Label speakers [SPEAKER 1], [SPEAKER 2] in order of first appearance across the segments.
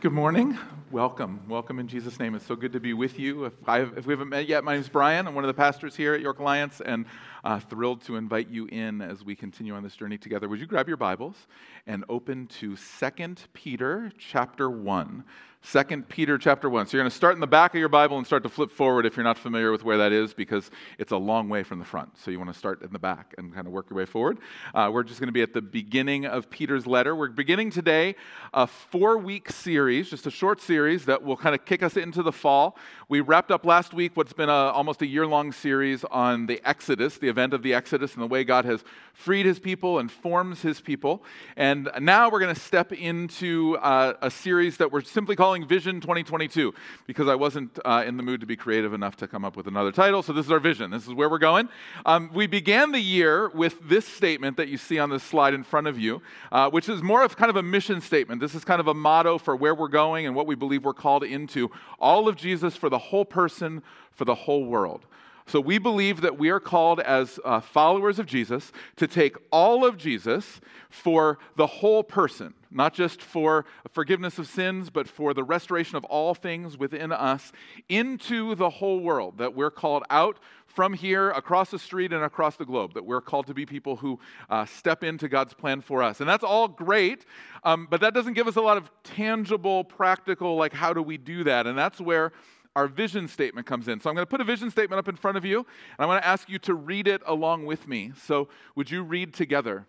[SPEAKER 1] Good morning. Welcome. Welcome in Jesus' name. It's so good to be with you. If, if we haven't met yet, my name is Brian. I'm one of the pastors here at York Alliance and uh, thrilled to invite you in as we continue on this journey together. Would you grab your Bibles and open to 2 Peter chapter 1? 2 Peter chapter 1. So you're going to start in the back of your Bible and start to flip forward if you're not familiar with where that is because it's a long way from the front. So you want to start in the back and kind of work your way forward. Uh, we're just going to be at the beginning of Peter's letter. We're beginning today a four week series, just a short series that will kind of kick us into the fall. We wrapped up last week what's been a, almost a year long series on the Exodus, the event of the Exodus, and the way God has freed his people and forms his people. And now we're going to step into uh, a series that we're simply calling calling Vision 2022 because I wasn't uh, in the mood to be creative enough to come up with another title. So this is our vision. This is where we're going. Um, we began the year with this statement that you see on this slide in front of you, uh, which is more of kind of a mission statement. This is kind of a motto for where we're going and what we believe we're called into. All of Jesus for the whole person, for the whole world. So we believe that we are called as uh, followers of Jesus to take all of Jesus for the whole person, not just for forgiveness of sins, but for the restoration of all things within us into the whole world. That we're called out from here across the street and across the globe, that we're called to be people who uh, step into God's plan for us. And that's all great, um, but that doesn't give us a lot of tangible, practical, like, how do we do that? And that's where our vision statement comes in. So I'm going to put a vision statement up in front of you, and I'm going to ask you to read it along with me. So would you read together?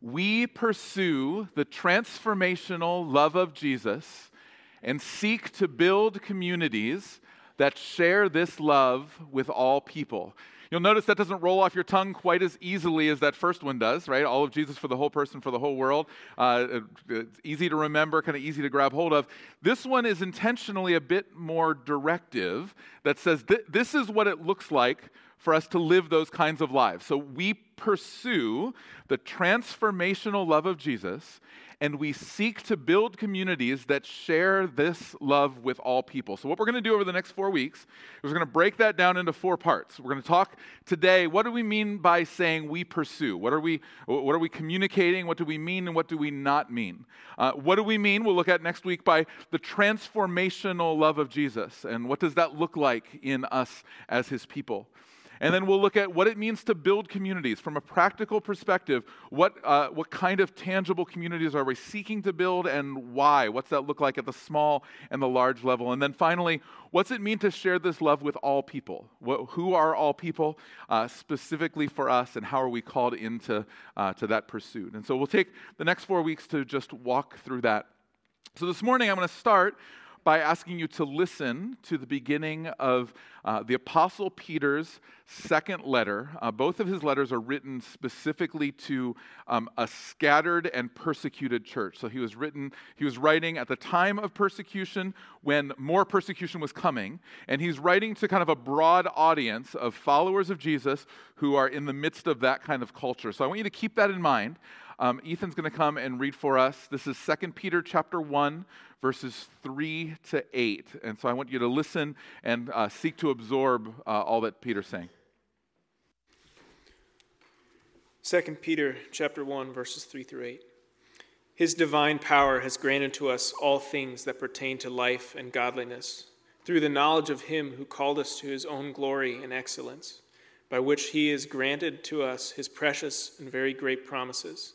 [SPEAKER 1] We pursue the transformational love of Jesus and seek to build communities that share this love with all people. You'll notice that doesn't roll off your tongue quite as easily as that first one does, right? All of Jesus for the whole person, for the whole world. Uh, it's easy to remember, kind of easy to grab hold of. This one is intentionally a bit more directive that says th- this is what it looks like for us to live those kinds of lives. So we pursue the transformational love of Jesus and we seek to build communities that share this love with all people. So, what we're going to do over the next four weeks is we're going to break that down into four parts. We're going to talk today what do we mean by saying we pursue? What are we, what are we communicating? What do we mean and what do we not mean? Uh, what do we mean? We'll look at next week by the transformational love of Jesus and what does that look like in us as his people. And then we'll look at what it means to build communities from a practical perspective. What, uh, what kind of tangible communities are we seeking to build and why? What's that look like at the small and the large level? And then finally, what's it mean to share this love with all people? What, who are all people uh, specifically for us, and how are we called into uh, to that pursuit? And so we'll take the next four weeks to just walk through that. So this morning, I'm going to start by asking you to listen to the beginning of uh, the Apostle Peter's second letter. Uh, both of his letters are written specifically to um, a scattered and persecuted church. So he was written, he was writing at the time of persecution when more persecution was coming, and he's writing to kind of a broad audience of followers of Jesus who are in the midst of that kind of culture. So I want you to keep that in mind. Um, Ethan's going to come and read for us. This is 2 Peter chapter 1, verses 3 to 8. And so I want you to listen and uh, seek to absorb uh, all that Peter's saying.
[SPEAKER 2] 2 Peter chapter 1 verses 3 through 8. His divine power has granted to us all things that pertain to life and godliness through the knowledge of him who called us to his own glory and excellence by which he has granted to us his precious and very great promises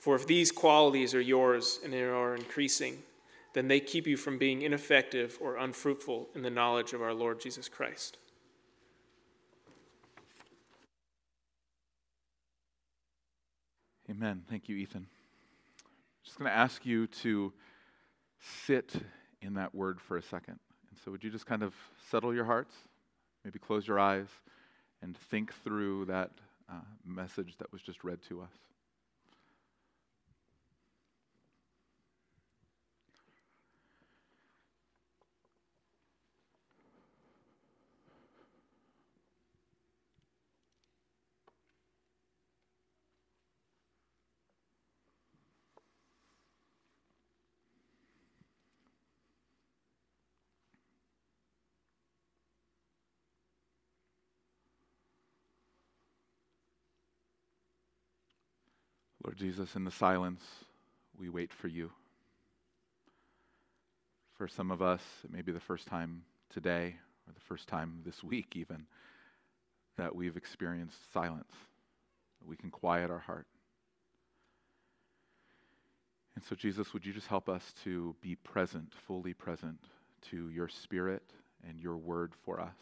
[SPEAKER 2] For if these qualities are yours and they are increasing, then they keep you from being ineffective or unfruitful in the knowledge of our Lord Jesus Christ.
[SPEAKER 1] Amen. Thank you, Ethan. Just going to ask you to sit in that word for a second. And so, would you just kind of settle your hearts, maybe close your eyes, and think through that uh, message that was just read to us? Lord Jesus, in the silence, we wait for you. For some of us, it may be the first time today or the first time this week, even, that we've experienced silence. We can quiet our heart. And so, Jesus, would you just help us to be present, fully present to your spirit and your word for us?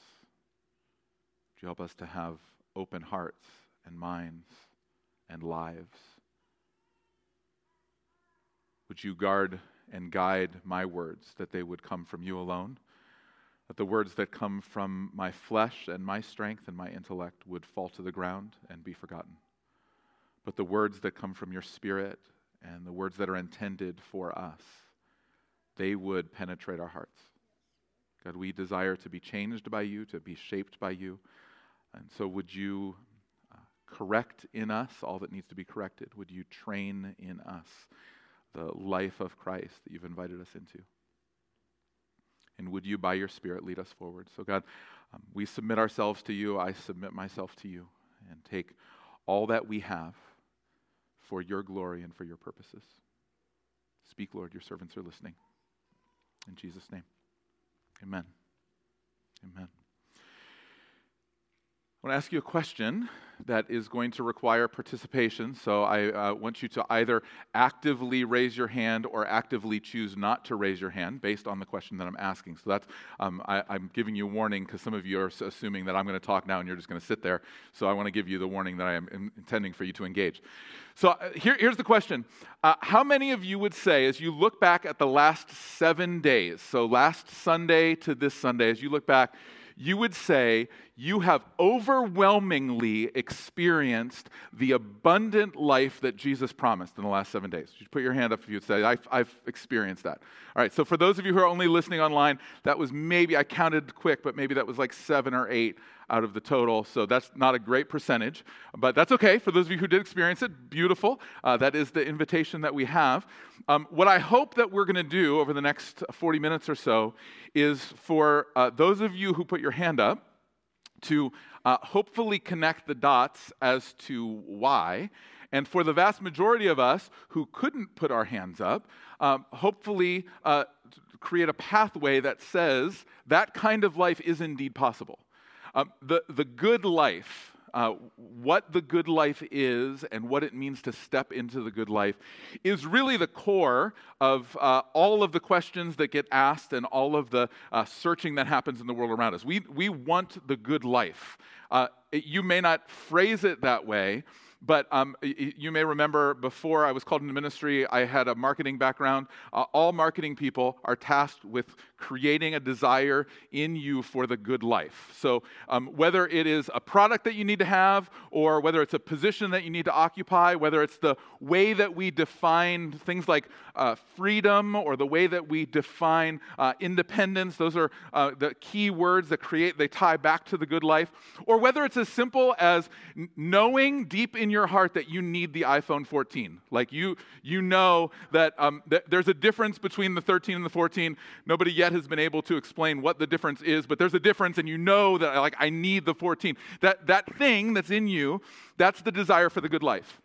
[SPEAKER 1] Would you help us to have open hearts and minds and lives? Would you guard and guide my words that they would come from you alone? That the words that come from my flesh and my strength and my intellect would fall to the ground and be forgotten. But the words that come from your spirit and the words that are intended for us, they would penetrate our hearts. God, we desire to be changed by you, to be shaped by you. And so, would you uh, correct in us all that needs to be corrected? Would you train in us the life of Christ that you've invited us into? And would you, by your Spirit, lead us forward? So, God, um, we submit ourselves to you. I submit myself to you. And take all that we have for your glory and for your purposes. Speak, Lord, your servants are listening. In Jesus' name, amen. Amen. I want to ask you a question that is going to require participation. So I uh, want you to either actively raise your hand or actively choose not to raise your hand based on the question that I'm asking. So that's, um, I, am giving you a warning because some of you are assuming that I'm going to talk now and you're just going to sit there. So I want to give you the warning that I am intending for you to engage. So uh, here, here's the question uh, How many of you would say, as you look back at the last seven days, so last Sunday to this Sunday, as you look back, you would say you have overwhelmingly experienced the abundant life that Jesus promised in the last seven days. You put your hand up if you would say, I've, I've, experienced that. All right, so for those of you who are only listening online, that was maybe, I counted quick, but maybe that was like seven or eight out of the total. So that's not a great percentage, but that's okay. For those of you who did experience it, beautiful. Uh, that is the invitation that we have. Um, what I hope that we're going to do over the next 40 minutes or so is for uh, those of you who put your hand up to uh, hopefully connect the dots as to why. And for the vast majority of us who couldn't put our hands up, um, hopefully uh, create a pathway that says that kind of life is indeed possible. Um, the, the good life, uh, what the good life is and what it means to step into the good life, is really the core of uh, all of the questions that get asked and all of the uh, searching that happens in the world around us. We, we want the good life. Uh, it, you may not phrase it that way, but um, you may remember before I was called into ministry, I had a marketing background. Uh, all marketing people are tasked with creating a desire in you for the good life. So, um, whether it is a product that you need to have, or whether it's a position that you need to occupy, whether it's the way that we define things like uh, freedom or the way that we define uh, independence, those are uh, the key words that create, they tie back to the good life, or whether it's as simple as knowing deep in your heart that you need the iPhone 14. Like you, you know that, um, that there's a difference between the 13 and the 14. Nobody yet has been able to explain what the difference is, but there's a difference, and you know that like I need the 14. That that thing that's in you, that's the desire for the good life.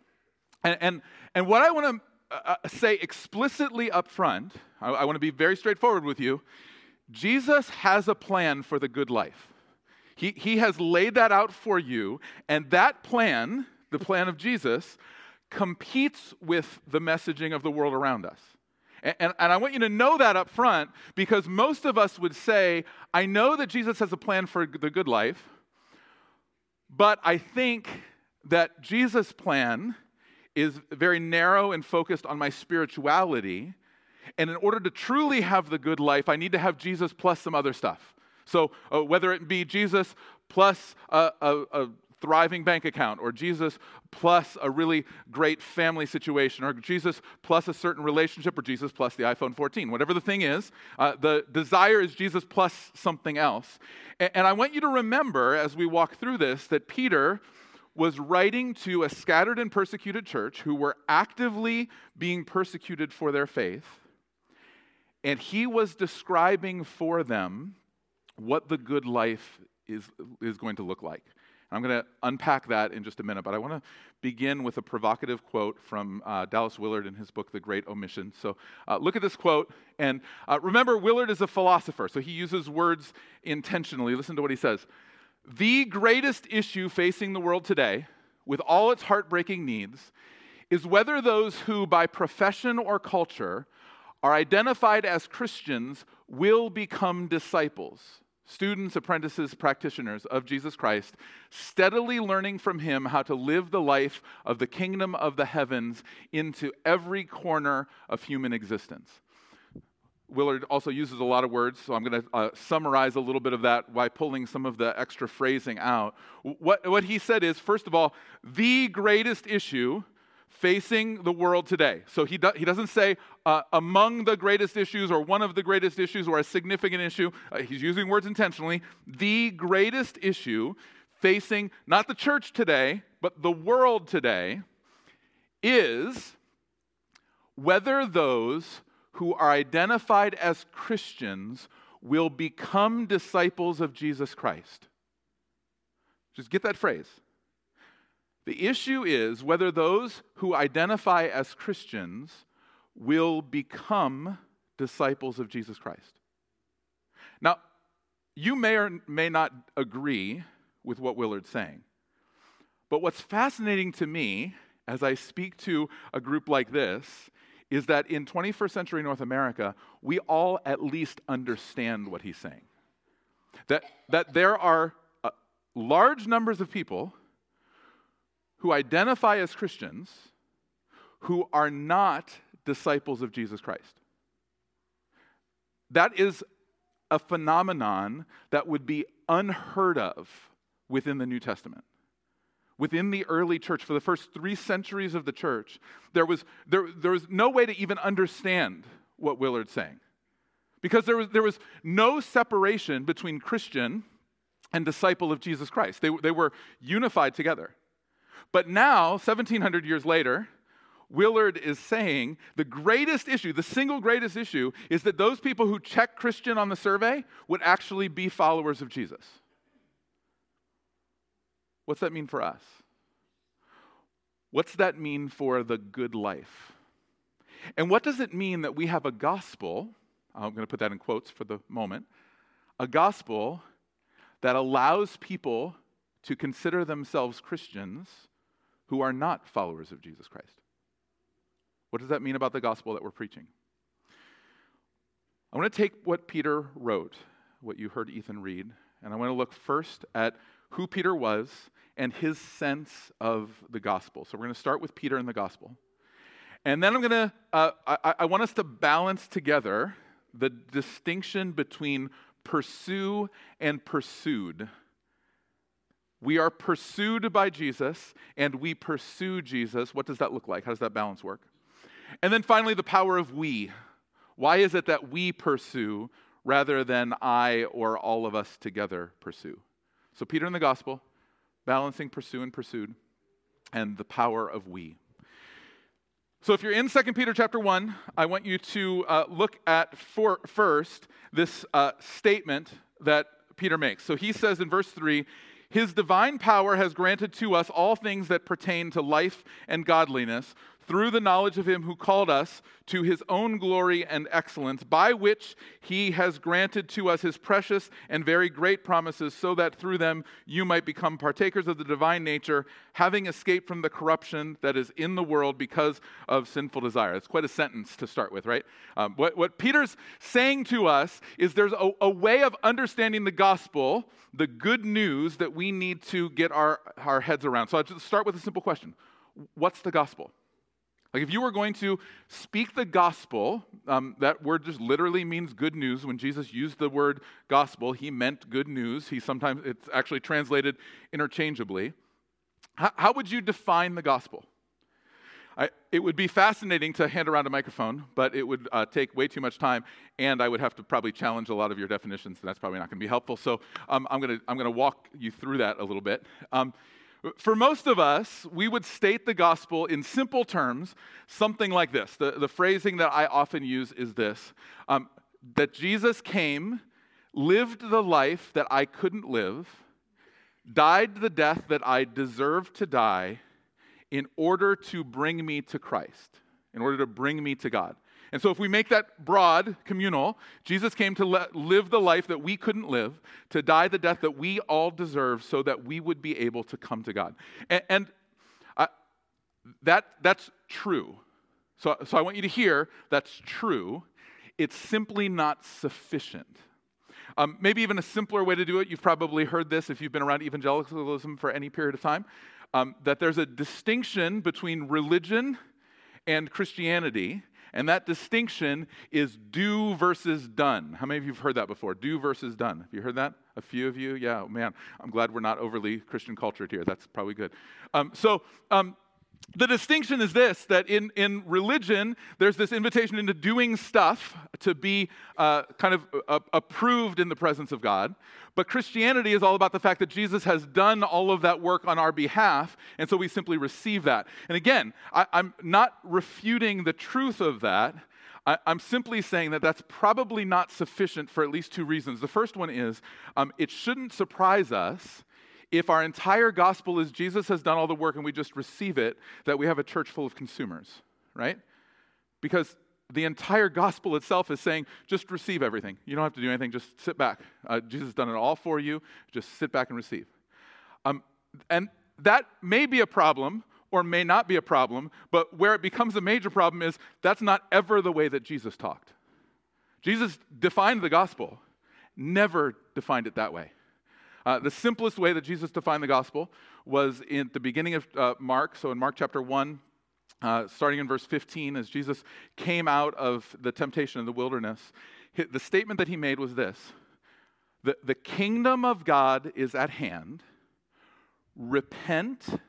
[SPEAKER 1] And and, and what I want to uh, uh, say explicitly up front, I, I want to be very straightforward with you. Jesus has a plan for the good life. He, he has laid that out for you, and that plan, the plan of Jesus, competes with the messaging of the world around us. And, and, and, I want you to know that up front because most of us would say, I know that Jesus has a plan for the good life, but I think that Jesus' plan is very narrow and focused on my spirituality. And in order to truly have the good life, I need to have Jesus plus some other stuff. So, uh, whether it be Jesus plus a, a, a thriving bank account, or Jesus plus a really great family situation, or Jesus plus a certain relationship, or Jesus plus the iPhone 14. Whatever the thing is, uh, the desire is Jesus plus something else. And, and I want you to remember as we walk through this that Peter was writing to a scattered and persecuted church who were actively being persecuted for their faith. And he was describing for them what the good life is, is going to look like. I'm going to unpack that in just a minute, but I want to begin with a provocative quote from uh, Dallas Willard in his book, The Great Omission. So uh, look at this quote, and uh, remember, Willard is a philosopher, so he uses words intentionally. Listen to what he says The greatest issue facing the world today, with all its heartbreaking needs, is whether those who, by profession or culture, are identified as Christians will become disciples students, apprentices, practitioners of Jesus Christ, steadily learning from him how to live the life of the kingdom of the heavens into every corner of human existence. Willard also uses a lot of words, so I'm going to uh, summarize a little bit of that by pulling some of the extra phrasing out. What, what he said is, first of all, the greatest issue facing the world today. So he, do, he doesn't say uh, among the greatest issues or one of the greatest issues or a significant issue. Uh, he's using words intentionally. The greatest issue facing not the church today, but the world today is whether those who are identified as Christians will become disciples of Jesus Christ. Just get that phrase. The issue is whether those who identify as Christians will become disciples of Jesus Christ. Now, you may or may not agree with what Willard's saying, but what's fascinating to me as I speak to a group like this is that in 21st century North America, we all at least understand what he's saying. That, that there are uh, large numbers of people who identify as Christians who are not disciples of Jesus Christ. That is a phenomenon that would be unheard of within the New Testament. Within the early church, for the first three centuries of the church, there was, there, there was no way to even understand what Willard's saying. Because there was, there was no separation between Christian and disciple of Jesus Christ, they, they were unified together. But now, 1700 years later, Willard is saying the greatest issue, the single greatest issue, is that those people who check Christian on the survey would actually be followers of Jesus. What's that mean for us? What's that mean for the good life? And what does it mean that we have a gospel? I'm going to put that in quotes for the moment. A gospel that allows people to consider themselves Christians who are not followers of Jesus Christ. What does that mean about the gospel that we're preaching? I want to take what Peter wrote, what you heard Ethan read, and I want to look first at who Peter was and his sense of the gospel. So we're going to start with Peter and the gospel. And then I'm going to, uh, I, I want us to balance together the distinction between pursue and pursued we are pursued by Jesus and we pursue Jesus. What does that look like? How does that balance work? And then finally, the power of we. Why is it that we pursue rather than I or all of us together pursue? So, Peter in the gospel, balancing pursue and pursued, and the power of we. So if you're in 2 Peter chapter 1, I want you to uh, look at for, first this uh, statement that Peter makes. So he says in verse 3 his divine power has granted to us all things that pertain to life and godliness through the knowledge of him who called us to his own glory and excellence, by which he has granted to us his precious and very great promises, so that through them you might become partakers of the divine nature, having escaped from the corruption that is in the world because of sinful desire. It's quite a sentence to start with, right? Um, what, what Peter's saying to us is there's a, a way of understanding the gospel, the good news that we need to get our, our heads around. So I'll just start with a simple question What's the gospel? Like, if you were going to speak the gospel, um, that word just literally means good news. When Jesus used the word gospel, he meant good news. He sometimes, it's actually translated interchangeably. How, how would you define the gospel? I, it would be fascinating to hand around a microphone, but it would uh, take way too much time, and I would have to probably challenge a lot of your definitions, and that's probably not going to be helpful. So um, I'm going to I'm gonna walk you through that a little bit. Um, for most of us, we would state the gospel in simple terms, something like this. The, the phrasing that I often use is this um, that Jesus came, lived the life that I couldn't live, died the death that I deserved to die in order to bring me to Christ, in order to bring me to God. And so, if we make that broad, communal, Jesus came to let, live the life that we couldn't live, to die the death that we all deserve, so that we would be able to come to God. And, and I, that, that's true. So, so, I want you to hear that's true. It's simply not sufficient. Um, maybe even a simpler way to do it, you've probably heard this if you've been around evangelicalism for any period of time, um, that there's a distinction between religion and Christianity, and that distinction is do versus done. How many of you have heard that before? Do versus done. Have you heard that? A few of you? Yeah, man, I'm glad we're not overly Christian cultured here. That's probably good. Um, so, um, the distinction is this that in, in religion, there's this invitation into doing stuff to be uh, kind of uh, approved in the presence of God. But Christianity is all about the fact that Jesus has done all of that work on our behalf, and so we simply receive that. And again, I, am not refuting the truth of that. I, am simply saying that that's probably not sufficient for at least two reasons. The first one is um, it shouldn't surprise us if our entire gospel is Jesus has done all the work and we just receive it, that we have a church full of consumers, right? Because the entire gospel itself is saying, just receive everything. You don't have to do anything, just sit back. Uh, Jesus has done it all for you, just sit back and receive. Um, and that may be a problem or may not be a problem, but where it becomes a major problem is that's not ever the way that Jesus talked. Jesus defined the gospel, never defined it that way. Uh, the simplest way that Jesus defined the gospel was in the beginning of uh, Mark. So in Mark chapter 1, uh, starting in verse 15, as Jesus came out of the temptation in the wilderness, the statement that he made was this the, the kingdom of God is at hand. Repent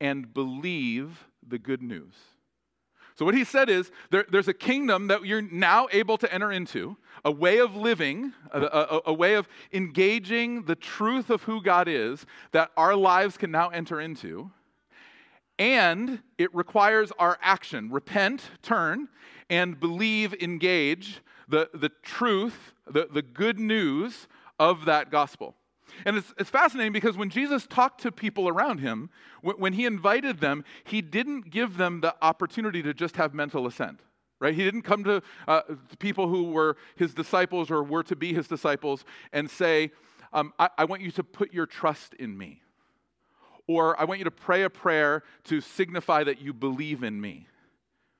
[SPEAKER 1] and believe the good news. So, what he said is there, there's a kingdom that you're now able to enter into, a way of living, a, a, a, way of engaging the truth of who God is that our lives can now enter into. And it requires our action repent, turn, and believe, engage the, the truth, the, the good news of that gospel. And it's, it's fascinating because when Jesus talked to people around him, when, when he invited them, he didn't give them the opportunity to just have mental assent. Right? He didn't come to, uh, people who were his disciples or were to be his disciples and say, um, I, I want you to put your trust in me. Or I want you to pray a prayer to signify that you believe in me.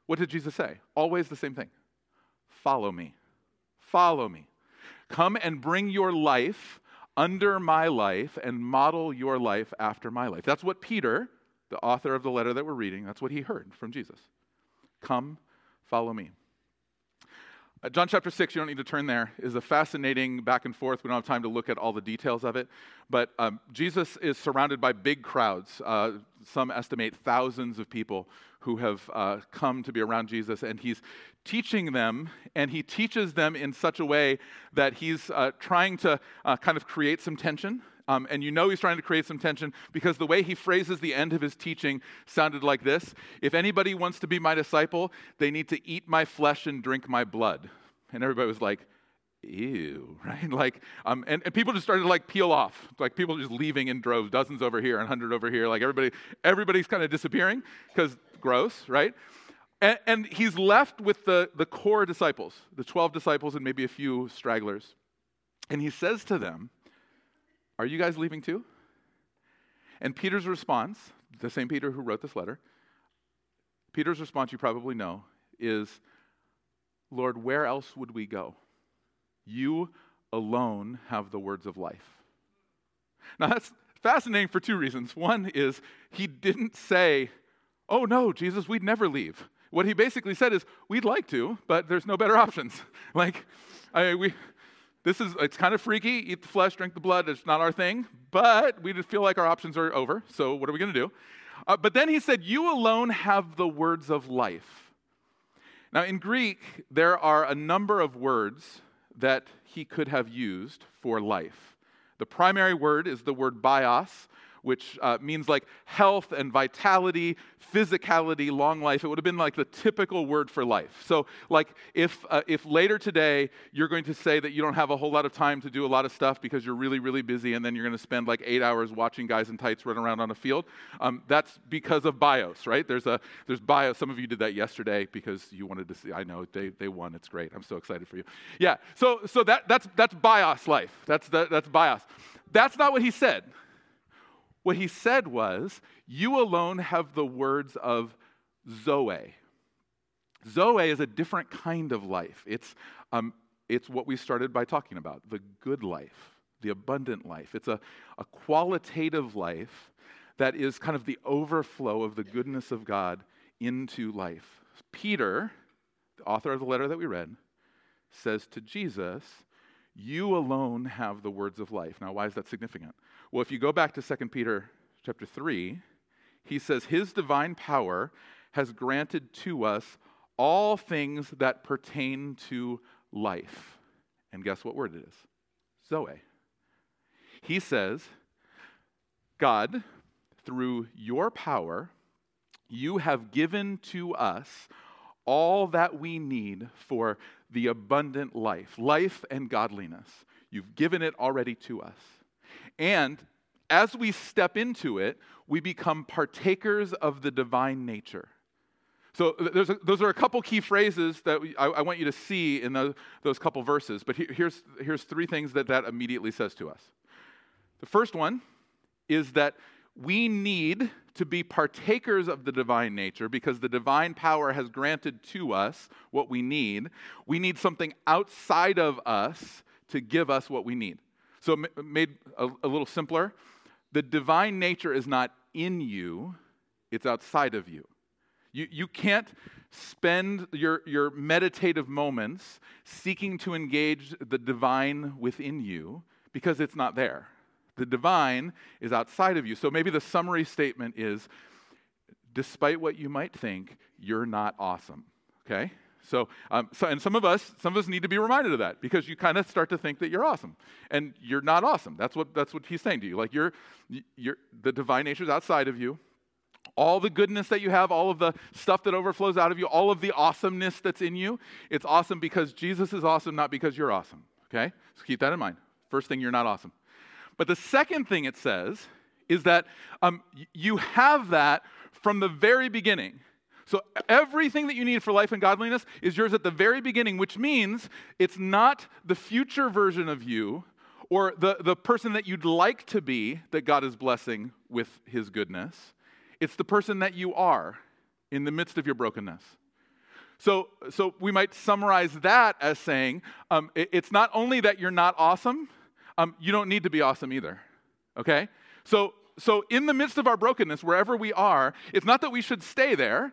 [SPEAKER 1] What did Jesus say? Always the same thing follow me. Follow me. Come and bring your life under my life and model your life after my life. That's what Peter, the author of the letter that we're reading, that's what he heard from Jesus. Come, follow me. Uh, John chapter 6, you don't need to turn there, is a fascinating back and forth. We don't have time to look at all the details of it. But um, Jesus is surrounded by big crowds. Uh, some estimate thousands of people who have uh, come to be around Jesus, and he's teaching them, and he teaches them in such a way that he's uh, trying to uh, kind of create some tension. Um, and you know he's trying to create some tension because the way he phrases the end of his teaching sounded like this If anybody wants to be my disciple, they need to eat my flesh and drink my blood. And everybody was like, ew, right? Like, um, and, and people just started to like peel off. Like people just leaving in droves, dozens over here and hundred over here. Like everybody, everybody's kind of disappearing because gross, right? And, and he's left with the, the core disciples, the 12 disciples and maybe a few stragglers. And he says to them, Are you guys leaving too? And Peter's response, the same Peter who wrote this letter, Peter's response, you probably know, is, Lord, where else would we go? You alone have the words of life. Now, that's fascinating for two reasons. One is he didn't say, Oh, no, Jesus, we'd never leave. What he basically said is, We'd like to, but there's no better options. like, I, we, this is, it's kind of freaky. Eat the flesh, drink the blood. It's not our thing, but we just feel like our options are over. So, what are we going to do? Uh, but then he said, You alone have the words of life. Now, in Greek, there are a number of words that he could have used for life. The primary word is the word bios, which uh, means like health and vitality, physicality, long life. It would have been like the typical word for life. So, like, if, uh, if later today you're going to say that you don't have a whole lot of time to do a lot of stuff because you're really, really busy, and then you're going to spend like eight hours watching guys in tights run around on a field, um, that's because of bios, right? There's a there's bios. Some of you did that yesterday because you wanted to see. I know they, they won. It's great. I'm so excited for you. Yeah. So so that that's that's bios life. That's the, that's bios. That's not what he said. What he said was, You alone have the words of Zoe. Zoe is a different kind of life. It's, um, it's what we started by talking about the good life, the abundant life. It's a, a qualitative life that is kind of the overflow of the goodness of God into life. Peter, the author of the letter that we read, says to Jesus, You alone have the words of life. Now, why is that significant? Well, if you go back to 2 Peter chapter 3, he says, His divine power has granted to us all things that pertain to life. And guess what word it is? Zoe. He says, God, through your power, you have given to us all that we need for the abundant life, life and godliness. You've given it already to us. And as we step into it, we become partakers of the divine nature. So a, those are a couple key phrases that we, I, I, want you to see in the, those couple verses. But here's, here's three things that that immediately says to us. The first one is that we need to be partakers of the divine nature because the divine power has granted to us what we need. We need something outside of us to give us what we need. So, made a, a little simpler, the divine nature is not in you, it's outside of you. You, you can't spend your, your meditative moments seeking to engage the divine within you because it's not there. The divine is outside of you. So maybe the summary statement is despite what you might think, you're not awesome. Okay? So, um, so, and some of us, some of us need to be reminded of that because you kind of start to think that you're awesome, and you're not awesome. That's what that's what he's saying to you. Like you're, you're the divine nature is outside of you. All the goodness that you have, all of the stuff that overflows out of you, all of the awesomeness that's in you, it's awesome because Jesus is awesome, not because you're awesome. Okay, so keep that in mind. First thing, you're not awesome. But the second thing it says is that um, you have that from the very beginning. So everything that you need for life and godliness is yours at the very beginning, which means it's not the future version of you or the, the person that you'd like to be that God is blessing with his goodness. It's the person that you are in the midst of your brokenness. So, so we might summarize that as saying um, it, it's not only that you're not awesome, um, you don't need to be awesome either. Okay? So, so in the midst of our brokenness, wherever we are, it's not that we should stay there.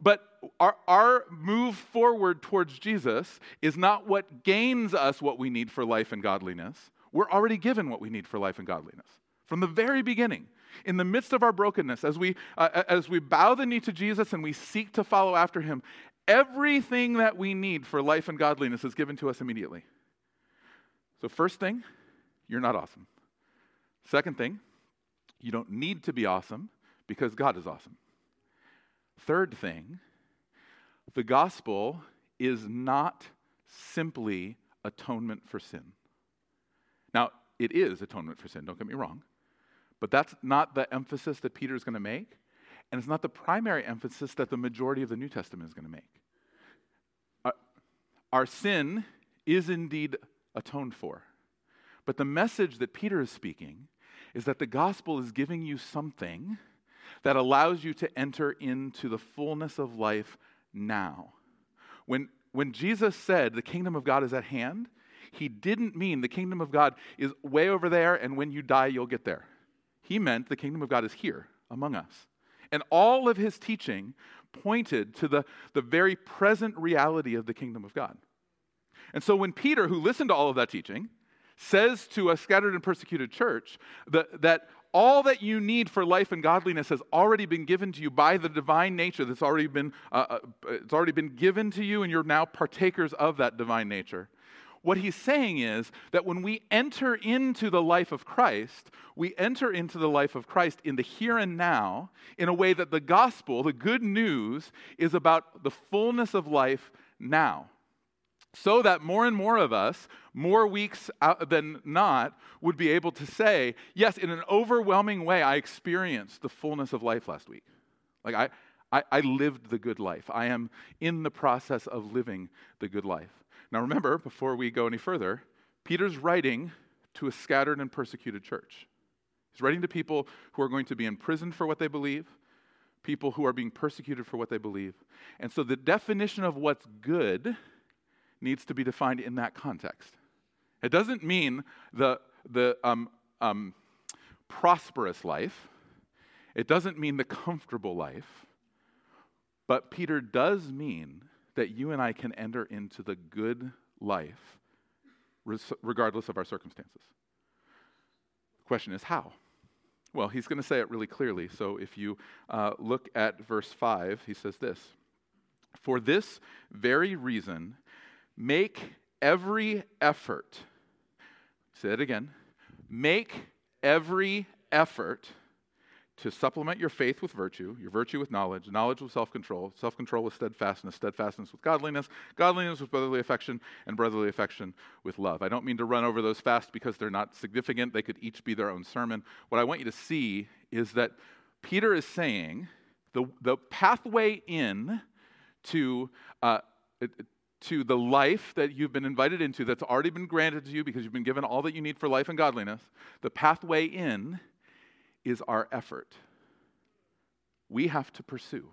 [SPEAKER 1] But our, our move forward towards Jesus is not what gains us what we need for life and godliness. We're already given what we need for life and godliness from the very beginning. In the midst of our brokenness, as we, uh, as we bow the knee to Jesus and we seek to follow after him, everything that we need for life and godliness is given to us immediately. So, first thing, you're not awesome. Second thing, you don't need to be awesome because God is awesome. Third thing, the gospel is not simply atonement for sin. Now, it is atonement for sin, don't get me wrong, but that's not the emphasis that Peter is going to make, and it's not the primary emphasis that the majority of the New Testament is going to make. Our, our sin is indeed atoned for, but the message that Peter is speaking is that the gospel is giving you something that allows you to enter into the fullness of life now. When, when Jesus said the kingdom of God is at hand, he didn't mean the kingdom of God is way over there and when you die, you'll get there. He meant the kingdom of God is here among us. And all of his teaching pointed to the, the very present reality of the kingdom of God. And so when Peter, who listened to all of that teaching, says to a scattered and persecuted church that, that all that you need for life and godliness has already been given to you by the divine nature that's already been, uh, uh, it's already been given to you, and you're now partakers of that divine nature. what he's saying is that when we enter into the life of Christ, we enter into the life of Christ in the here and now in a way that the gospel, the good news, is about the fullness of life now. So that more and more of us, more weeks than not, would be able to say, Yes, in an overwhelming way, I experienced the fullness of life last week. Like, I, I, I lived the good life. I am in the process of living the good life. Now, remember, before we go any further, Peter's writing to a scattered and persecuted church. He's writing to people who are going to be imprisoned for what they believe, people who are being persecuted for what they believe. And so the definition of what's good needs to be defined in that context. It doesn't mean the, the um, um, prosperous life, it doesn't mean the comfortable life, but Peter does mean that you and I can enter into the good life regardless of our circumstances. The question is how? Well, he's going to say it really clearly. So if you uh, look at verse 5, he says this For this very reason, make every effort. Say it again. Make every effort to supplement your faith with virtue, your virtue with knowledge, knowledge with self control, self control with steadfastness, steadfastness with godliness, godliness with brotherly affection, and brotherly affection with love. I don't mean to run over those fast because they're not significant. They could each be their own sermon. What I want you to see is that Peter is saying the, the pathway in to, uh, to the life that you've been invited into, that's already been granted to you because you've been given all that you need for life and godliness, the pathway in is our effort. We have to pursue.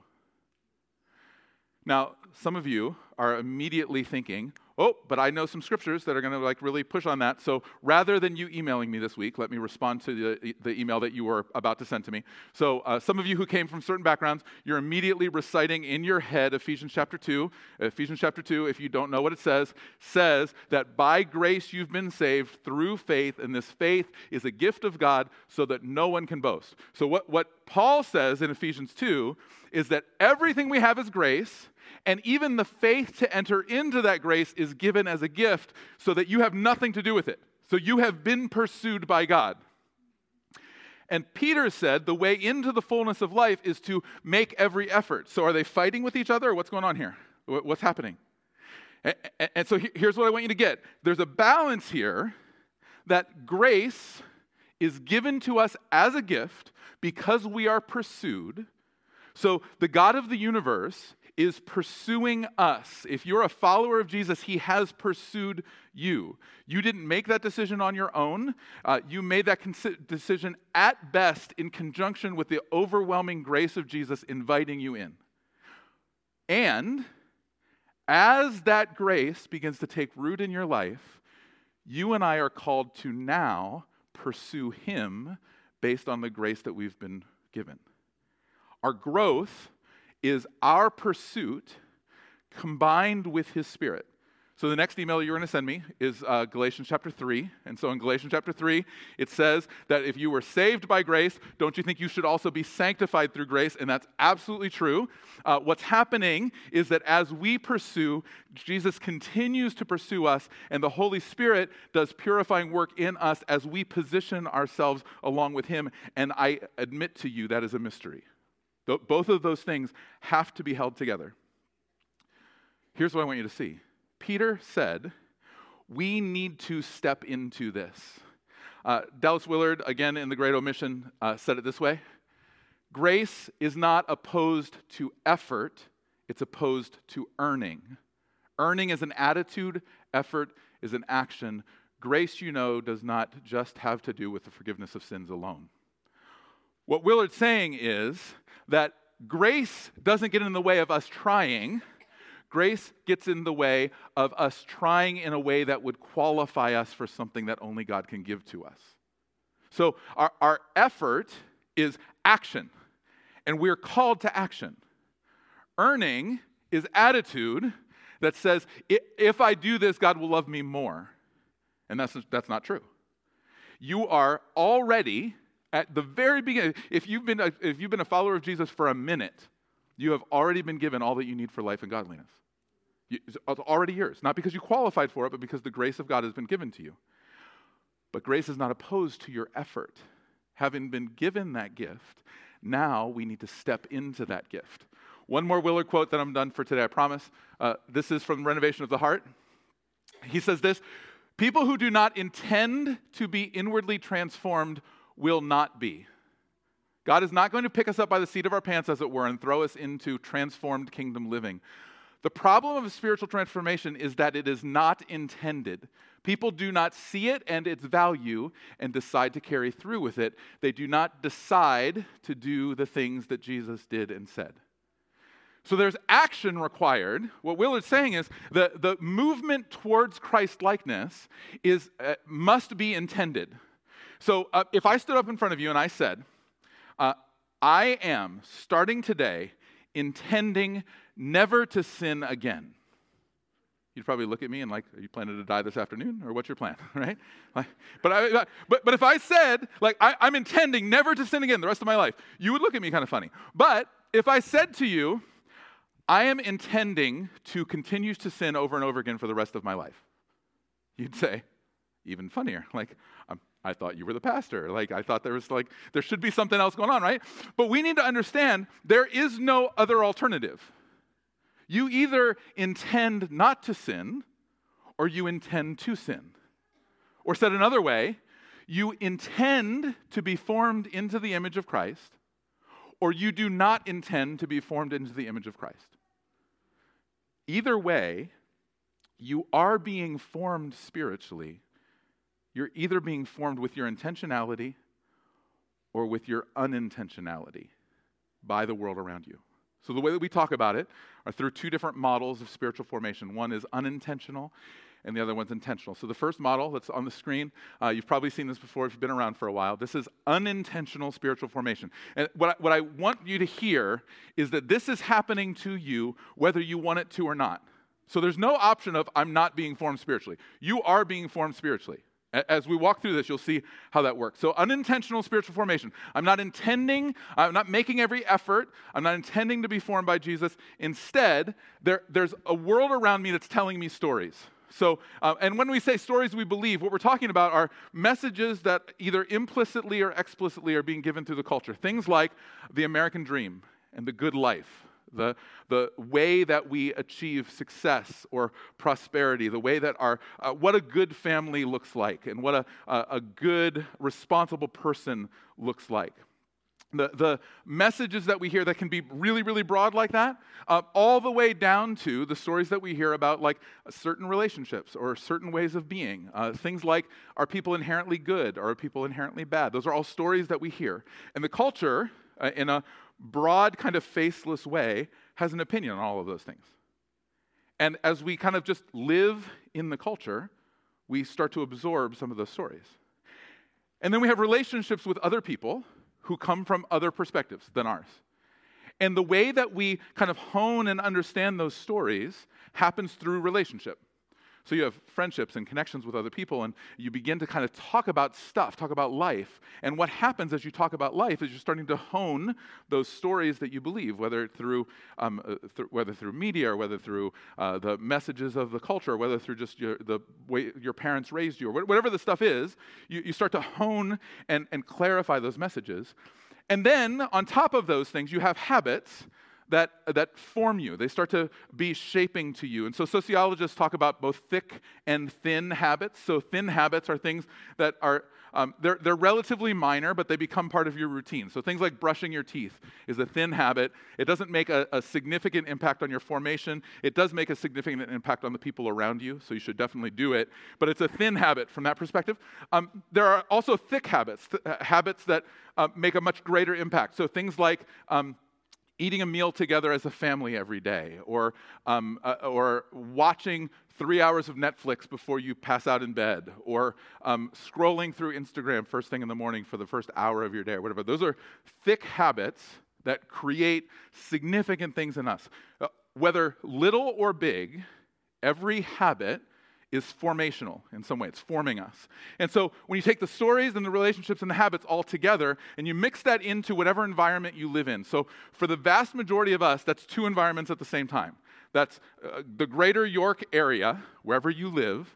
[SPEAKER 1] Now, some of you are immediately thinking, oh, but I know some scriptures that are going to like really push on that. So rather than you emailing me this week, let me respond to the, the email that you were about to send to me. So uh, some of you who came from certain backgrounds, you're immediately reciting in your head Ephesians chapter 2. Ephesians chapter 2, if you don't know what it says, says that by grace you've been saved through faith, and this faith is a gift of God so that no one can boast. So what, what Paul says in Ephesians 2 is that everything we have is grace and even the faith to enter into that grace is given as a gift so that you have nothing to do with it. So you have been pursued by God. And Peter said the way into the fullness of life is to make every effort. So are they fighting with each other or what's going on here? What's happening? And so here's what I want you to get there's a balance here that grace is given to us as a gift because we are pursued. So the God of the universe is pursuing us. If you're a follower of Jesus, he has pursued you. You didn't make that decision on your own. Uh, you made that decision at best in conjunction with the overwhelming grace of Jesus inviting you in. And as that grace begins to take root in your life, you and I are called to now pursue him based on the grace that we've been given. Our growth is our pursuit combined with his spirit. So the next email you're going to send me is uh, Galatians chapter 3. And so in Galatians chapter 3, it says that if you were saved by grace, don't you think you should also be sanctified through grace? And that's absolutely true. Uh, what's happening is that as we pursue, Jesus continues to pursue us, and the Holy Spirit does purifying work in us as we position ourselves along with him. And I admit to you that is a mystery. Both of those things have to be held together. Here's what I want you to see Peter said, We need to step into this. Uh, Dallas Willard, again in the Great Omission, uh, said it this way Grace is not opposed to effort, it's opposed to earning. Earning is an attitude, effort is an action. Grace, you know, does not just have to do with the forgiveness of sins alone. What Willard's saying is that grace doesn't get in the way of us trying. Grace gets in the way of us trying in a way that would qualify us for something that only God can give to us. So our, our effort is action, and we're called to action. Earning is attitude that says, if I do this, God will love me more. And that's, that's not true. You are already at the very beginning, if you've, been a, if you've been a follower of Jesus for a minute, you have already been given all that you need for life and godliness. It's already yours, not because you qualified for it, but because the grace of God has been given to you. But grace is not opposed to your effort. Having been given that gift, now we need to step into that gift. One more Willard quote that I'm done for today, I promise. Uh, this is from Renovation of the Heart. He says this People who do not intend to be inwardly transformed will not be. God is not going to pick us up by the seat of our pants, as it were, and throw us into transformed kingdom living. The problem of spiritual transformation is that it is not intended. People do not see it and its value and decide to carry through with it. They do not decide to do the things that Jesus did and said. So there's action required. What Willard's saying is the, the movement towards Christ likeness is, uh, must be intended. So uh, if I stood up in front of you and I said, uh, I am starting today intending never to sin again. You'd probably look at me and like, are you planning to die this afternoon, or what's your plan, right? Like, but, I, but, but if I said, like, I, I'm intending never to sin again the rest of my life, you would look at me kind of funny. But if I said to you, I am intending to continue to sin over and over again for the rest of my life, you'd say, even funnier. Like, um, I thought you were the pastor. Like, I thought there was like, there should be something else going on, right? But we need to understand there is no other alternative. You either intend not to sin or you intend to sin. Or said another way, you intend to be formed into the image of Christ or you do not intend to be formed into the image of Christ. Either way, you are being formed spiritually. You're either being formed with your intentionality or with your unintentionality by the world around you. So, the way that we talk about it are through two different models of spiritual formation. One is unintentional, and the other one's intentional. So, the first model that's on the screen, uh, you've probably seen this before if you've been around for a while. This is unintentional spiritual formation. And what I, what I want you to hear is that this is happening to you whether you want it to or not. So, there's no option of I'm not being formed spiritually. You are being formed spiritually. As we walk through this, you'll see how that works. So, unintentional spiritual formation. I'm not intending, I'm not making every effort, I'm not intending to be formed by Jesus. Instead, there, there's a world around me that's telling me stories. So, uh, and when we say stories we believe, what we're talking about are messages that either implicitly or explicitly are being given through the culture. Things like the American dream and the good life the, the way that we achieve success or prosperity, the way that our, uh, what a good family looks like, and what a, a, a good, responsible person looks like. The, the messages that we hear that can be really, really broad like that, uh, all the way down to the stories that we hear about like certain relationships or certain ways of being. Uh, things like, are people inherently good or are people inherently bad? Those are all stories that we hear. And the culture, uh, in a broad, kind of faceless way, has an opinion on all of those things. And as we kind of just live in the culture, we start to absorb some of those stories. And then we have relationships with other people who come from other perspectives than ours. And the way that we kind of hone and understand those stories happens through relationship. So you have friendships and connections with other people, and you begin to kind of talk about stuff, talk about life. And what happens as you talk about life is you're starting to hone those stories that you believe, whether through, um, uh, th- whether through media or whether through uh, the messages of the culture, or whether through just your, the way your parents raised you, or whatever the stuff is, you, you start to hone and, and clarify those messages. And then on top of those things, you have habits that, that form you. They start to be shaping to you. And so sociologists talk about both thick and thin habits. So thin habits are things that are um, they're, they're relatively minor, but they become part of your routine. So things like brushing your teeth is a thin habit. It doesn't make a, a significant impact on your formation. It does make a significant impact on the people around you, so you should definitely do it. But it's a thin habit from that perspective. Um, there are also thick habits, th- habits that uh, make a much greater impact. So things like um, eating a meal together as a family every day, or, um, uh, or watching three hours of Netflix before you pass out in bed, or um, scrolling through Instagram first thing in the morning for the first hour of your day, or whatever. Those are thick habits that create significant things in us. Uh, whether little or big, every habit is formational in some way. It's forming us. And so when you take the stories and the relationships and the habits all together and you mix that into whatever environment you live in. So for the vast majority of us, that's two environments at the same time. That's uh, the greater York area, wherever you live,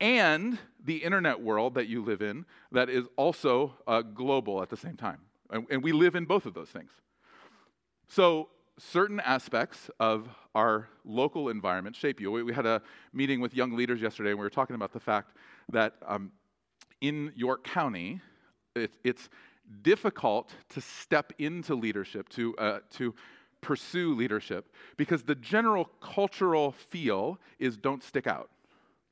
[SPEAKER 1] and the internet world that you live in that is also uh, global at the same time. And, and we live in both of those things. So, certain aspects of our local environment shape you. We, had a meeting with young leaders yesterday, and we were talking about the fact that um, in York County, it, it's difficult to step into leadership, to, uh, to pursue leadership, because the general cultural feel is don't stick out.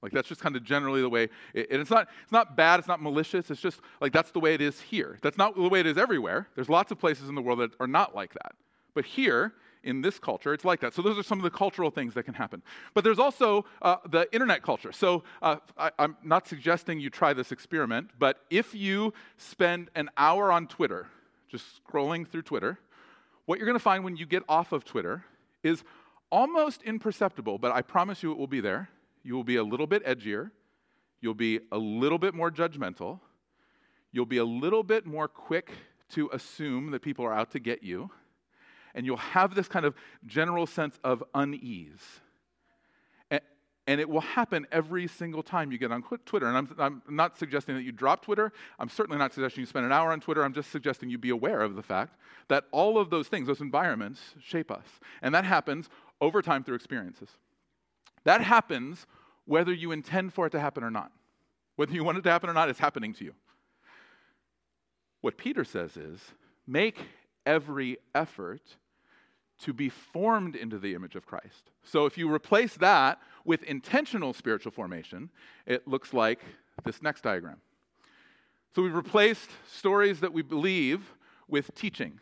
[SPEAKER 1] Like that's just kind of generally the way, it, and it's not, it's not bad, it's not malicious, it's just like that's the way it is here. That's not the way it is everywhere. There's lots of places in the world that are not like that. But here, in this culture, it's like that. So those are some of the cultural things that can happen. But there's also uh, the internet culture. So uh, I, I'm not suggesting you try this experiment, but if you spend an hour on Twitter, just scrolling through Twitter, what you're going to find when you get off of Twitter is almost imperceptible, but I promise you it will be there. You will be a little bit edgier. You'll be a little bit more judgmental. You'll be a little bit more quick to assume that people are out to get you and you'll have this kind of general sense of unease. And, it will happen every single time you get on Twitter. And I'm, I'm not suggesting that you drop Twitter. I'm certainly not suggesting you spend an hour on Twitter. I'm just suggesting you be aware of the fact that all of those things, those environments, shape us. And that happens over time through experiences. That happens whether you intend for it to happen or not. Whether you want it to happen or not, it's happening to you. What Peter says is make every effort to be formed into the image of Christ. So if you replace that with intentional spiritual formation, it looks like this next diagram. So we've replaced stories that we believe with teaching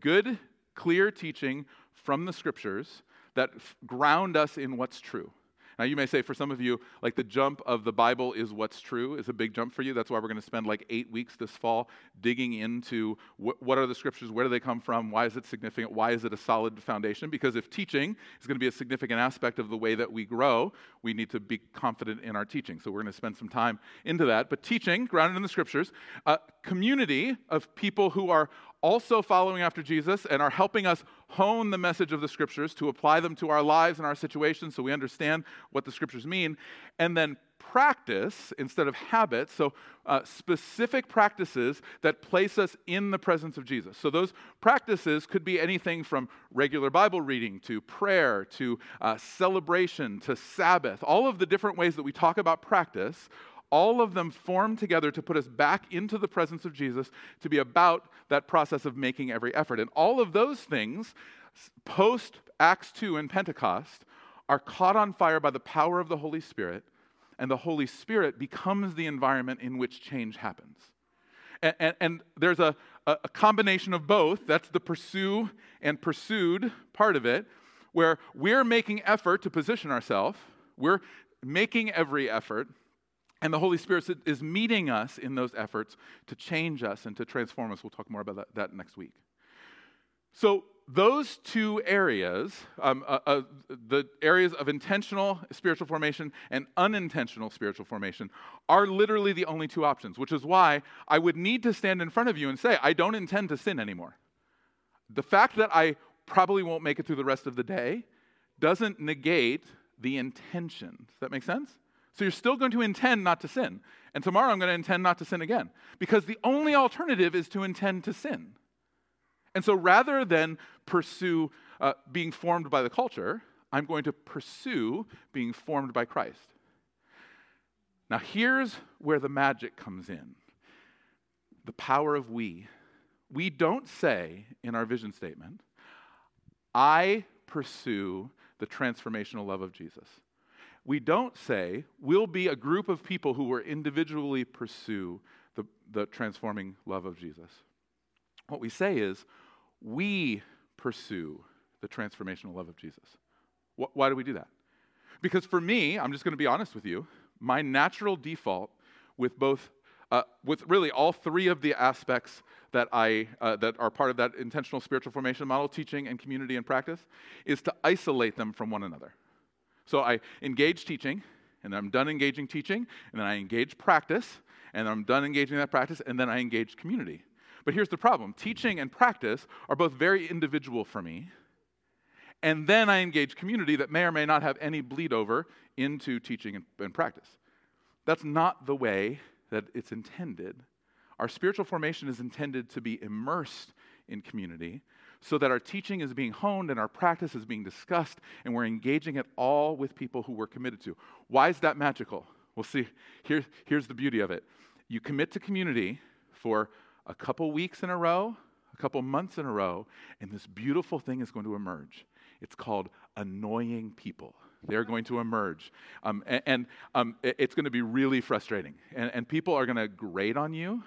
[SPEAKER 1] good, clear teaching from the scriptures that ground us in what's true. Now, you may say, for some of you, like the jump of the Bible is what's true is a big jump for you. That's why we're going to spend like eight weeks this fall digging into wh- what are the scriptures, where do they come from, why is it significant, why is it a solid foundation? Because if teaching is going to be a significant aspect of the way that we grow, we need to be confident in our teaching. So we're going to spend some time into that. But teaching, grounded in the scriptures, a community of people who are also following after Jesus and are helping us hone the message of the scriptures to apply them to our lives and our situations so we understand what the scriptures mean. And then practice instead of habits, so uh, specific practices that place us in the presence of Jesus. So those practices could be anything from regular Bible reading to prayer to uh, celebration to Sabbath, all of the different ways that we talk about practice all of them form together to put us back into the presence of Jesus to be about that process of making every effort. And all of those things, post Acts 2 and Pentecost, are caught on fire by the power of the Holy Spirit, and the Holy Spirit becomes the environment in which change happens. And, and, and there's a, a combination of both. That's the pursue and pursued part of it, where we're making effort to position ourselves, we're making every effort and the Holy Spirit is meeting us in those efforts to change us and to transform us. We'll talk more about that, that next week. So, those two areas, um, uh, uh, the areas of intentional spiritual formation and unintentional spiritual formation, are literally the only two options, which is why I would need to stand in front of you and say, I don't intend to sin anymore. The fact that I probably won't make it through the rest of the day doesn't negate the intention. Does that make sense? So you're still going to intend not to sin. And tomorrow I'm going to intend not to sin again. Because the only alternative is to intend to sin. And so rather than pursue uh, being formed by the culture, I'm going to pursue being formed by Christ. Now, here's where the magic comes in the power of we. We don't say in our vision statement, I pursue the transformational love of Jesus we don't say we'll be a group of people who will individually pursue the, the transforming love of Jesus. What we say is we pursue the transformational love of Jesus. Wh- why do we do that? Because for me, I'm just going to be honest with you, my natural default with both uh, with really all three of the aspects that, I, uh, that are part of that intentional spiritual formation model, teaching and community and practice, is to isolate them from one another. So I engage teaching, and then I'm done engaging teaching, and then I engage practice, and I'm done engaging that practice, and then I engage community. But here's the problem teaching and practice are both very individual for me, And then I engage community that may or may not have any bleed over into teaching and, and practice. That's not the way that it's intended. Our spiritual formation is intended to be immersed in community so that our teaching is being honed and our practice is being discussed and we're engaging it all with people who we're committed to. Why is that magical? We'll see. Here, here's the beauty of it you commit to community for a couple weeks in a row, a couple months in a row, and this beautiful thing is going to emerge. It's called annoying people. They're going to emerge. Um, and, and um, it's going to be really frustrating. And, and people are going to grade on you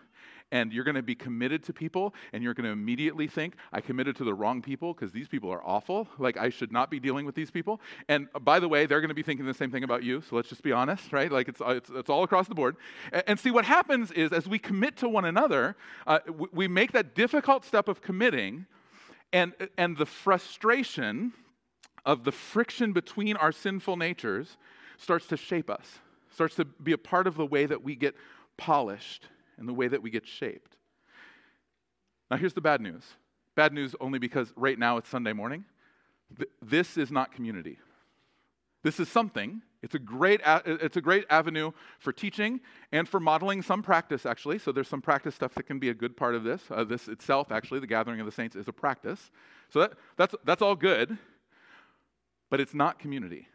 [SPEAKER 1] and you're going to be committed to people, and you're going to immediately think, I committed to the wrong people because these people are awful. Like, I should not be dealing with these people. And uh, by the way, they're going to be thinking the same thing about you, so let's just be honest, right? Like, it's, uh, it's, it's all across the board. And, and, see, what happens is as we commit to one another, uh, we, we make that difficult step of committing, and, and the frustration of the friction between our sinful natures starts to shape us, starts to be a part of the way that we get polished and the way that we get shaped. Now, here's the bad news bad news only because right now it's Sunday morning. Th- this is not community. This is something. It's a, great a- it's a great avenue for teaching and for modeling some practice, actually. So there's some practice stuff that can be a good part of this. Uh, this itself, actually, the gathering of the saints is a practice. So that, that's, that's all good, but it's not community.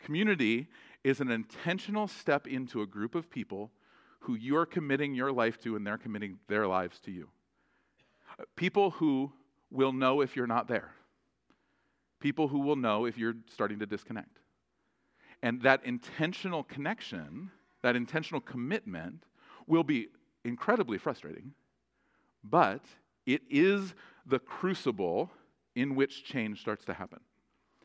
[SPEAKER 1] Community is an intentional step into a group of people who you're committing your life to and they're committing their lives to you. People who will know if you're not there. People who will know if you're starting to disconnect. And that intentional connection, that intentional commitment, will be incredibly frustrating, but it is the crucible in which change starts to happen.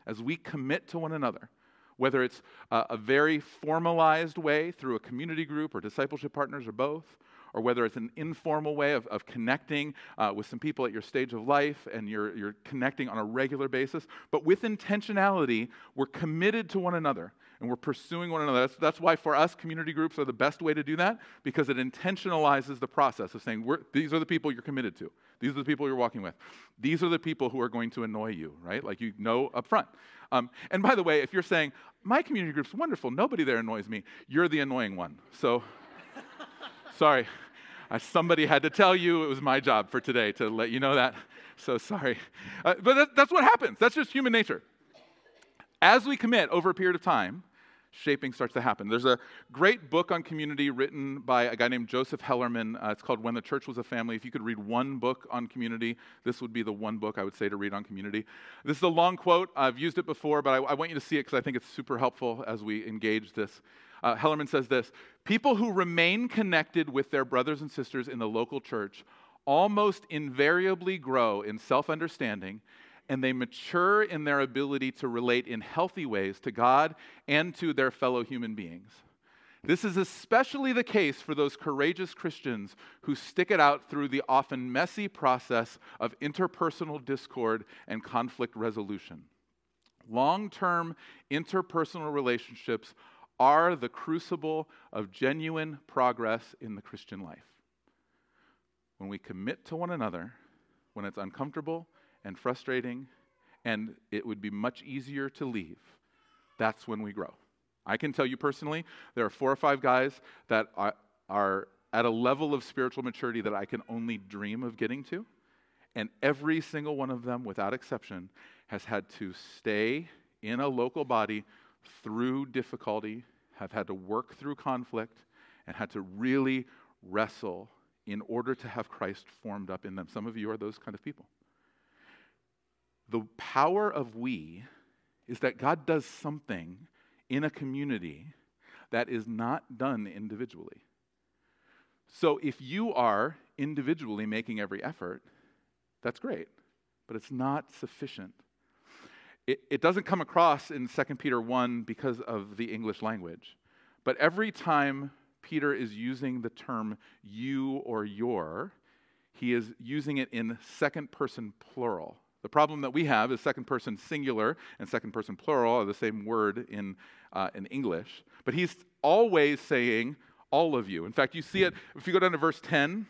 [SPEAKER 1] As we commit to one another, whether it's a, very formalized way through a community group or discipleship partners or both, or whether it's an informal way of, of connecting uh, with some people at your stage of life and you're, you're connecting on a regular basis. But with intentionality, we're committed to one another and we're pursuing one another. That's, that's why for us, community groups are the best way to do that because it intentionalizes the process of saying, these are the people you're committed to. These are the people you're walking with. These are the people who are going to annoy you, right? Like you know up front. Um, and by the way, if you're saying, my community group's wonderful, nobody there annoys me, you're the annoying one. So, sorry. Uh, somebody had to tell you it was my job for today to let you know that. So sorry. Uh, but that, that's what happens. That's just human nature. As we commit over a period of time, shaping starts to happen. There's a great book on community written by a guy named Joseph Hellerman. Uh, it's called When the Church Was a Family. If you could read one book on community, this would be the one book I would say to read on community. This is a long quote. I've used it before, but I, I want you to see it because I think it's super helpful as we engage this. Uh, Hellerman says this People who remain connected with their brothers and sisters in the local church almost invariably grow in self understanding and they mature in their ability to relate in healthy ways to God and to their fellow human beings. This is especially the case for those courageous Christians who stick it out through the often messy process of interpersonal discord and conflict resolution. Long term interpersonal relationships are the crucible of genuine progress in the Christian life. When we commit to one another, when it's uncomfortable, and frustrating, and it would be much easier to leave, that's when we grow. I can tell you personally, there are four or five guys that are, are at a level of spiritual maturity that I can only dream of getting to. And every single one of them, without exception, has had to stay in a local body through difficulty, have had to work through conflict, and had to really wrestle in order to have Christ formed up in them. Some of you are those kind of people. The power of we is that God does something in a community that is not done individually. So if you are individually making every effort, that's great, but it's not sufficient. It, it doesn't come across in 2 Peter 1 because of the English language, but every time Peter is using the term you or your, he is using it in second person plural. The problem that we have is second person singular and second person plural are the same word in, uh, in English. But he's always saying, all of you. In fact, you see it if you go down to verse 10.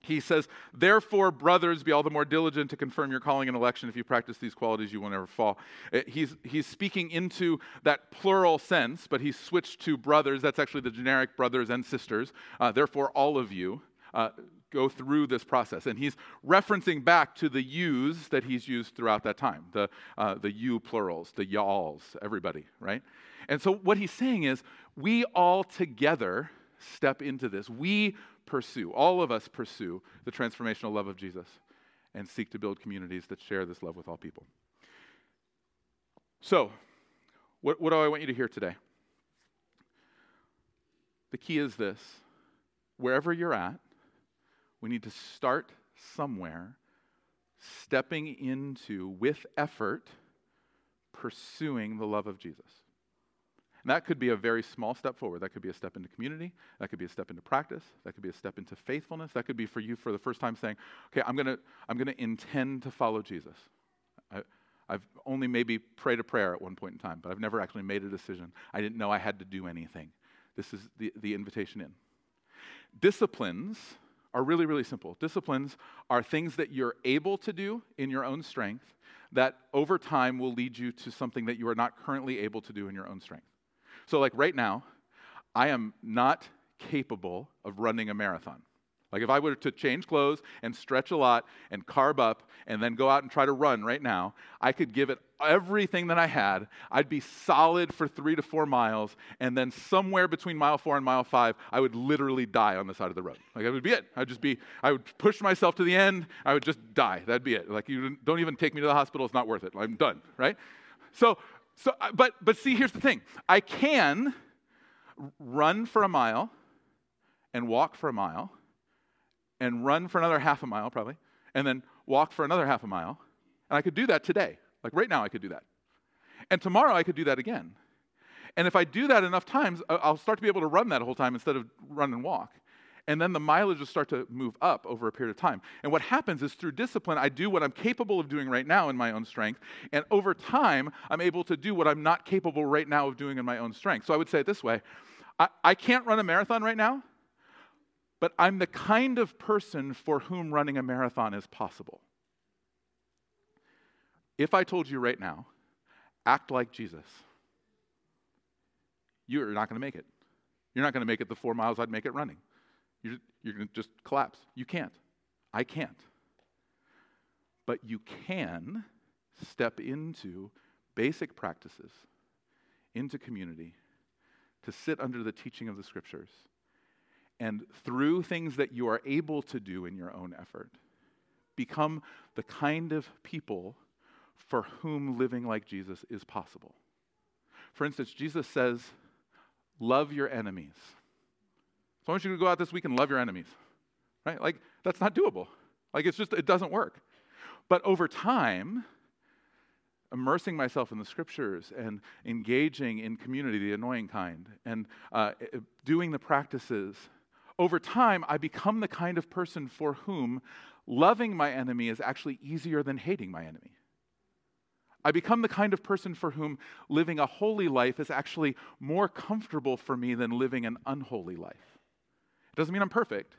[SPEAKER 1] he says, Therefore, brothers, be all the more diligent to confirm your calling and election. If you practice these qualities, you will never fall. Uh, he's, he's speaking into that plural sense, but he's switched to brothers. That's actually the generic brothers and sisters. Uh, therefore, all of you uh, go through this process. And he's referencing back to the yous that he's used throughout that time the, uh, the you plurals, the y'alls, everybody, right? And so, what he's saying is, we all together step into this. We pursue, all of us pursue the transformational love of Jesus and seek to build communities that share this love with all people. So, what, what do I want you to hear today? The key is this wherever you're at, we need to start somewhere, stepping into, with effort, pursuing the love of Jesus. And that could be a very small step forward. That could be a step into community. That could be a step into practice. That could be a step into faithfulness. That could be for you for the first time saying, okay, I'm going to I'm to intend to follow Jesus. I, I've only maybe prayed a prayer at one point in time, but I've never actually made a decision. I didn't know I had to do anything. This is the, the invitation in. Disciplines are really, really simple. Disciplines are things that you're able to do in your own strength that over time will lead you to something that you are not currently able to do in your own strength. So, like right now, I am not capable of running a marathon. Like if I were to change clothes and stretch a lot and carb up and then go out and try to run right now, I could give it everything that I had. I'd be solid for three to four miles, and then somewhere between mile four and mile five, I would literally die on the side of the road. Like that would be it. I'd just be, I would push myself to the end. I would just die. That'd be it. Like you don't even take me to the hospital. It's not worth it. I'm done. Right? So so, uh, but, but see, here's the thing I can run for a mile and walk for a mile and run for another half a mile, probably, and then walk for another half a mile. And I could do that today. Like right now, I could do that. And tomorrow, I could do that again. And if I do that enough times, I'll start to be able to run that whole time instead of run and walk and then the mileage will start to move up over a period of time. And what happens is through discipline, I do what I'm capable of doing right now in my own strength, and over time, I'm able to do what I'm not capable right now of doing in my own strength. So I would say it this way I, I can't run a marathon right now, but I'm the kind of person for whom running a marathon is possible. If I told you right now, act like Jesus, you're not going to make it. You're not going to make it the four miles I'd make it running. You're, you're going to just collapse. You can't. I can't. But you can step into basic practices, into community, to sit under the teaching of the scriptures. And through things that you are able to do in your own effort, become the kind of people for whom living like Jesus is possible. For instance, Jesus says, Love your enemies. So I want you to go out this week and love your enemies, right? Like, that's not doable. Like, it's just, it doesn't work. But over time, immersing myself in the scriptures and engaging in community, the annoying kind, and uh, doing the practices, over time, I become the kind of person for whom loving my enemy is actually easier than hating my enemy. I become the kind of person for whom living a holy life is actually more comfortable for me than living an unholy life. It doesn't mean I'm perfect.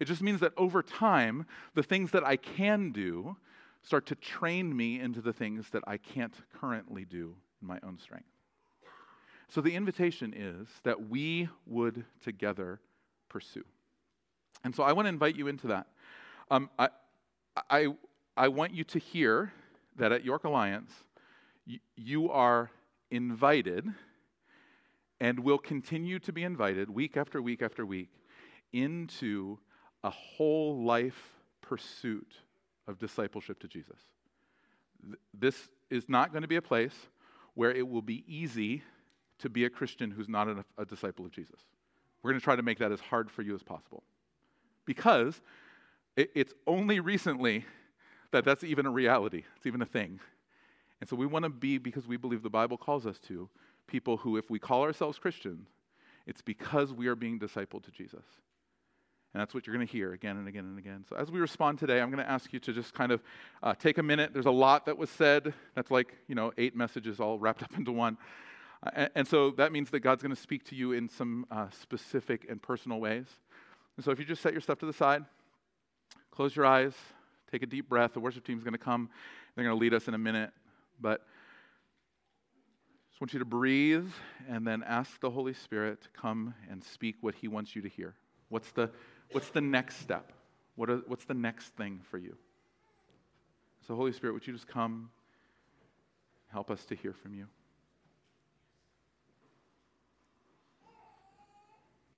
[SPEAKER 1] It just means that over time, the things that I can do start to train me into the things that I can't currently do in my own strength. So the invitation is that we would together pursue. And so I want to invite you into that. Um, I, I, I want you to hear that at York Alliance, y- you are invited and will continue to be invited week after week after week into a whole life pursuit of discipleship to Jesus. This is not going to be a place where it will be easy to be a Christian who's not a, a disciple of Jesus. We're going to try to make that as hard for you as possible. Because it, it's only recently that that's even a reality, it's even a thing. And so we want to be, because we believe the Bible calls us to, people who, if we call ourselves Christians, it's because we are being discipled to Jesus. And that's what you're going to hear again and again and again. So, as we respond today, I'm going to ask you to just kind of uh, take a minute. There's a lot that was said. That's like, you know, eight messages all wrapped up into one. And, and, so that means that God's going to speak to you in some uh, specific and personal ways. And so, if you just set your stuff to the side, close your eyes, take a deep breath. The worship team's going to come. They're going to lead us in a minute. But I just want you to breathe and then ask the Holy Spirit to come and speak what He wants you to hear. What's the, what's the next step? What are, what's the next thing for you? So, Holy Spirit, would you just come help us to hear from you?